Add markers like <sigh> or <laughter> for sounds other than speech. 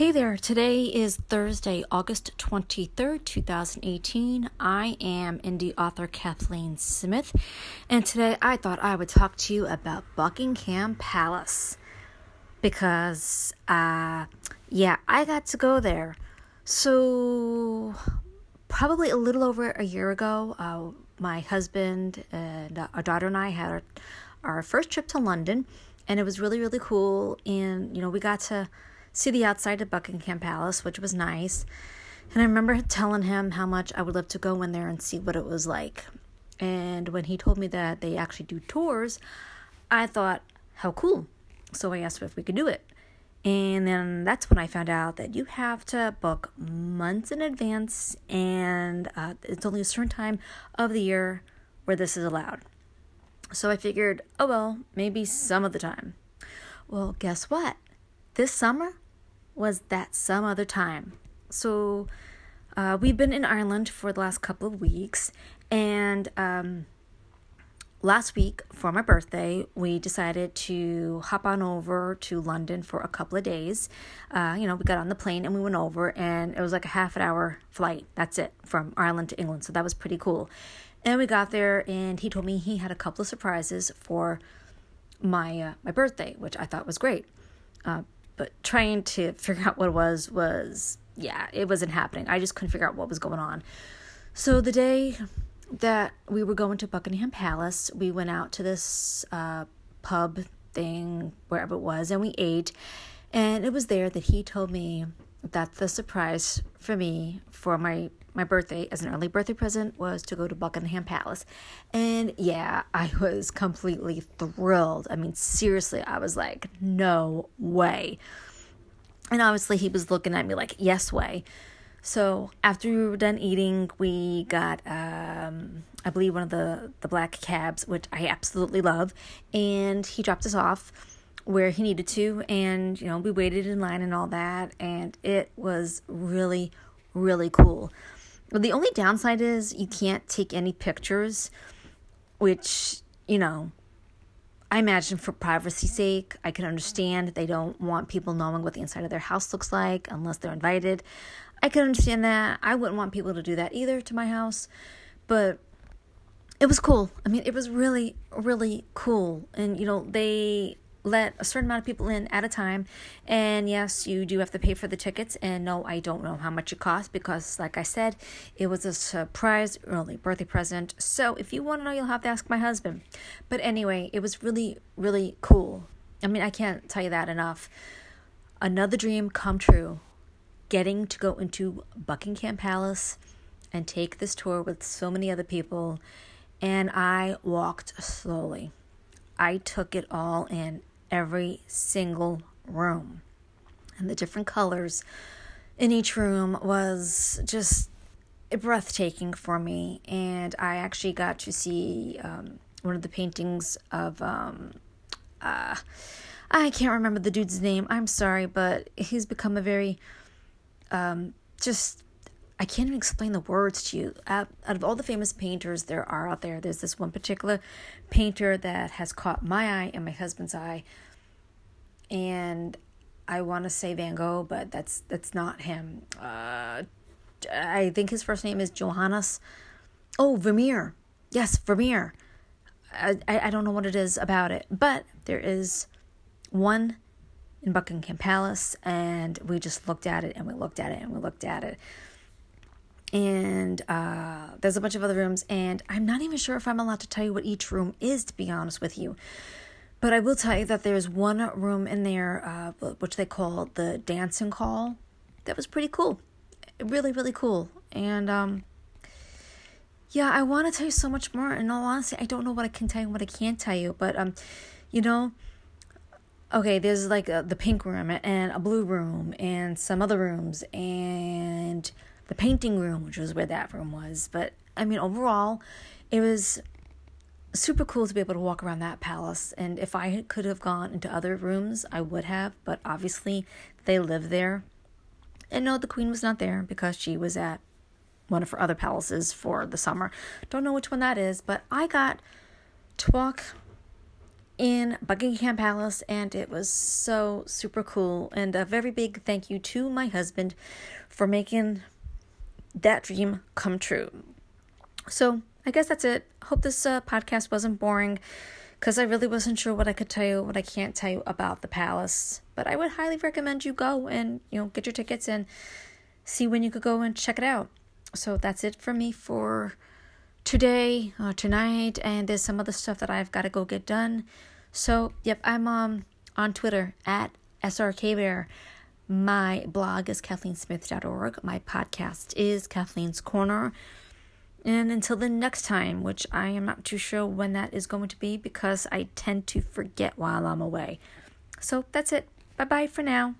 Hey there, today is Thursday, August 23rd, 2018. I am indie author Kathleen Smith, and today I thought I would talk to you about Buckingham Palace because, uh, yeah, I got to go there. So, probably a little over a year ago, uh, my husband and our daughter and I had our, our first trip to London, and it was really, really cool. And, you know, we got to see the outside of Buckingham Palace, which was nice. And I remember telling him how much I would love to go in there and see what it was like. And when he told me that they actually do tours, I thought, how cool. So I asked if we could do it. And then that's when I found out that you have to book months in advance, and uh, it's only a certain time of the year where this is allowed. So I figured, oh well, maybe some of the time. Well, guess what? This summer, was that some other time. So uh, we've been in Ireland for the last couple of weeks, and um, last week for my birthday, we decided to hop on over to London for a couple of days. Uh, you know, we got on the plane and we went over, and it was like a half an hour flight. That's it from Ireland to England. So that was pretty cool. And we got there, and he told me he had a couple of surprises for my uh, my birthday, which I thought was great. Uh, but trying to <laughs> figure out what it was was yeah, it wasn't happening. I just couldn't figure out what was going on. So the day that we were going to Buckingham Palace, we went out to this uh, pub thing, wherever it was, and we ate. And it was there that he told me that the surprise for me for my my birthday as an early birthday present was to go to Buckingham Palace. And yeah, I was completely thrilled. I mean, seriously, I was like, no way. And obviously, he was looking at me like, yes, way. So after we were done eating, we got, um, I believe, one of the, the black cabs, which I absolutely love. And he dropped us off where he needed to. And, you know, we waited in line and all that. And it was really, really cool. Well, the only downside is you can't take any pictures, which, you know, I imagine for privacy's sake, I can understand they don't want people knowing what the inside of their house looks like unless they're invited. I can understand that. I wouldn't want people to do that either to my house, but it was cool. I mean, it was really, really cool. And, you know, they let a certain amount of people in at a time. And yes, you do have to pay for the tickets. And no, I don't know how much it costs because, like I said, it was a surprise early birthday present. So if you want to know, you'll have to ask my husband. But anyway, it was really, really cool. I mean, I can't tell you that enough. Another dream come true. Getting to go into Buckingham Palace and take this tour with so many other people. And I walked slowly. I took it all in every single room. And the different colors in each room was just breathtaking for me. And I actually got to see um, one of the paintings of, um, uh, I can't remember the dude's name. I'm sorry, but he's become a very, um, just I can't even explain the words to you. Out, out, of all the famous painters there are out there, there's this one particular painter that has caught my eye and my husband's eye. And I want to say Van Gogh, but that's that's not him. Uh, I think his first name is Johannes. Oh, Vermeer. Yes, Vermeer. I, I, I don't know what it is about it, but there is one in Buckingham Palace, and we just looked at it and we looked at it and we looked at it and uh, there's a bunch of other rooms, and I'm not even sure if I'm allowed to tell you what each room is, to be honest with you. But I will tell you that there's one room in there, uh, which they call the dancing hall. That was pretty cool, really, really cool. And um, yeah, I want to tell you so much more. In all honesty, I don't know what I can tell you, what I can't tell you. But um, you know, okay, there's like a, the pink room and a blue room and some other rooms and the painting room, which was where that room was. But I mean, overall, it was super cool to be able to walk around that palace. And if I could have gone into other rooms, I would have. But obviously, they live there. And no, the queen was not there because she was at one of her other palaces for the summer. Don't know which one that is, but I got to walk in Buckingham Palace, and it was so super cool. And a very big thank you to my husband for making that dream come true. So I guess that's it. Hope this uh, podcast wasn't boring because I really wasn't sure what I could tell you, what I can't tell you about the palace. But I would highly recommend you go and you know get your tickets and see when you could go and check it out. So that's it for me for today, uh, tonight, and there's some other stuff that I've got to go get done. So yep, I'm um on Twitter at srkbear. My blog is kathleensmith.org. My podcast is Kathleen's Corner. And until the next time, which I am not too sure when that is going to be because I tend to forget while I'm away. So that's it. Bye bye for now.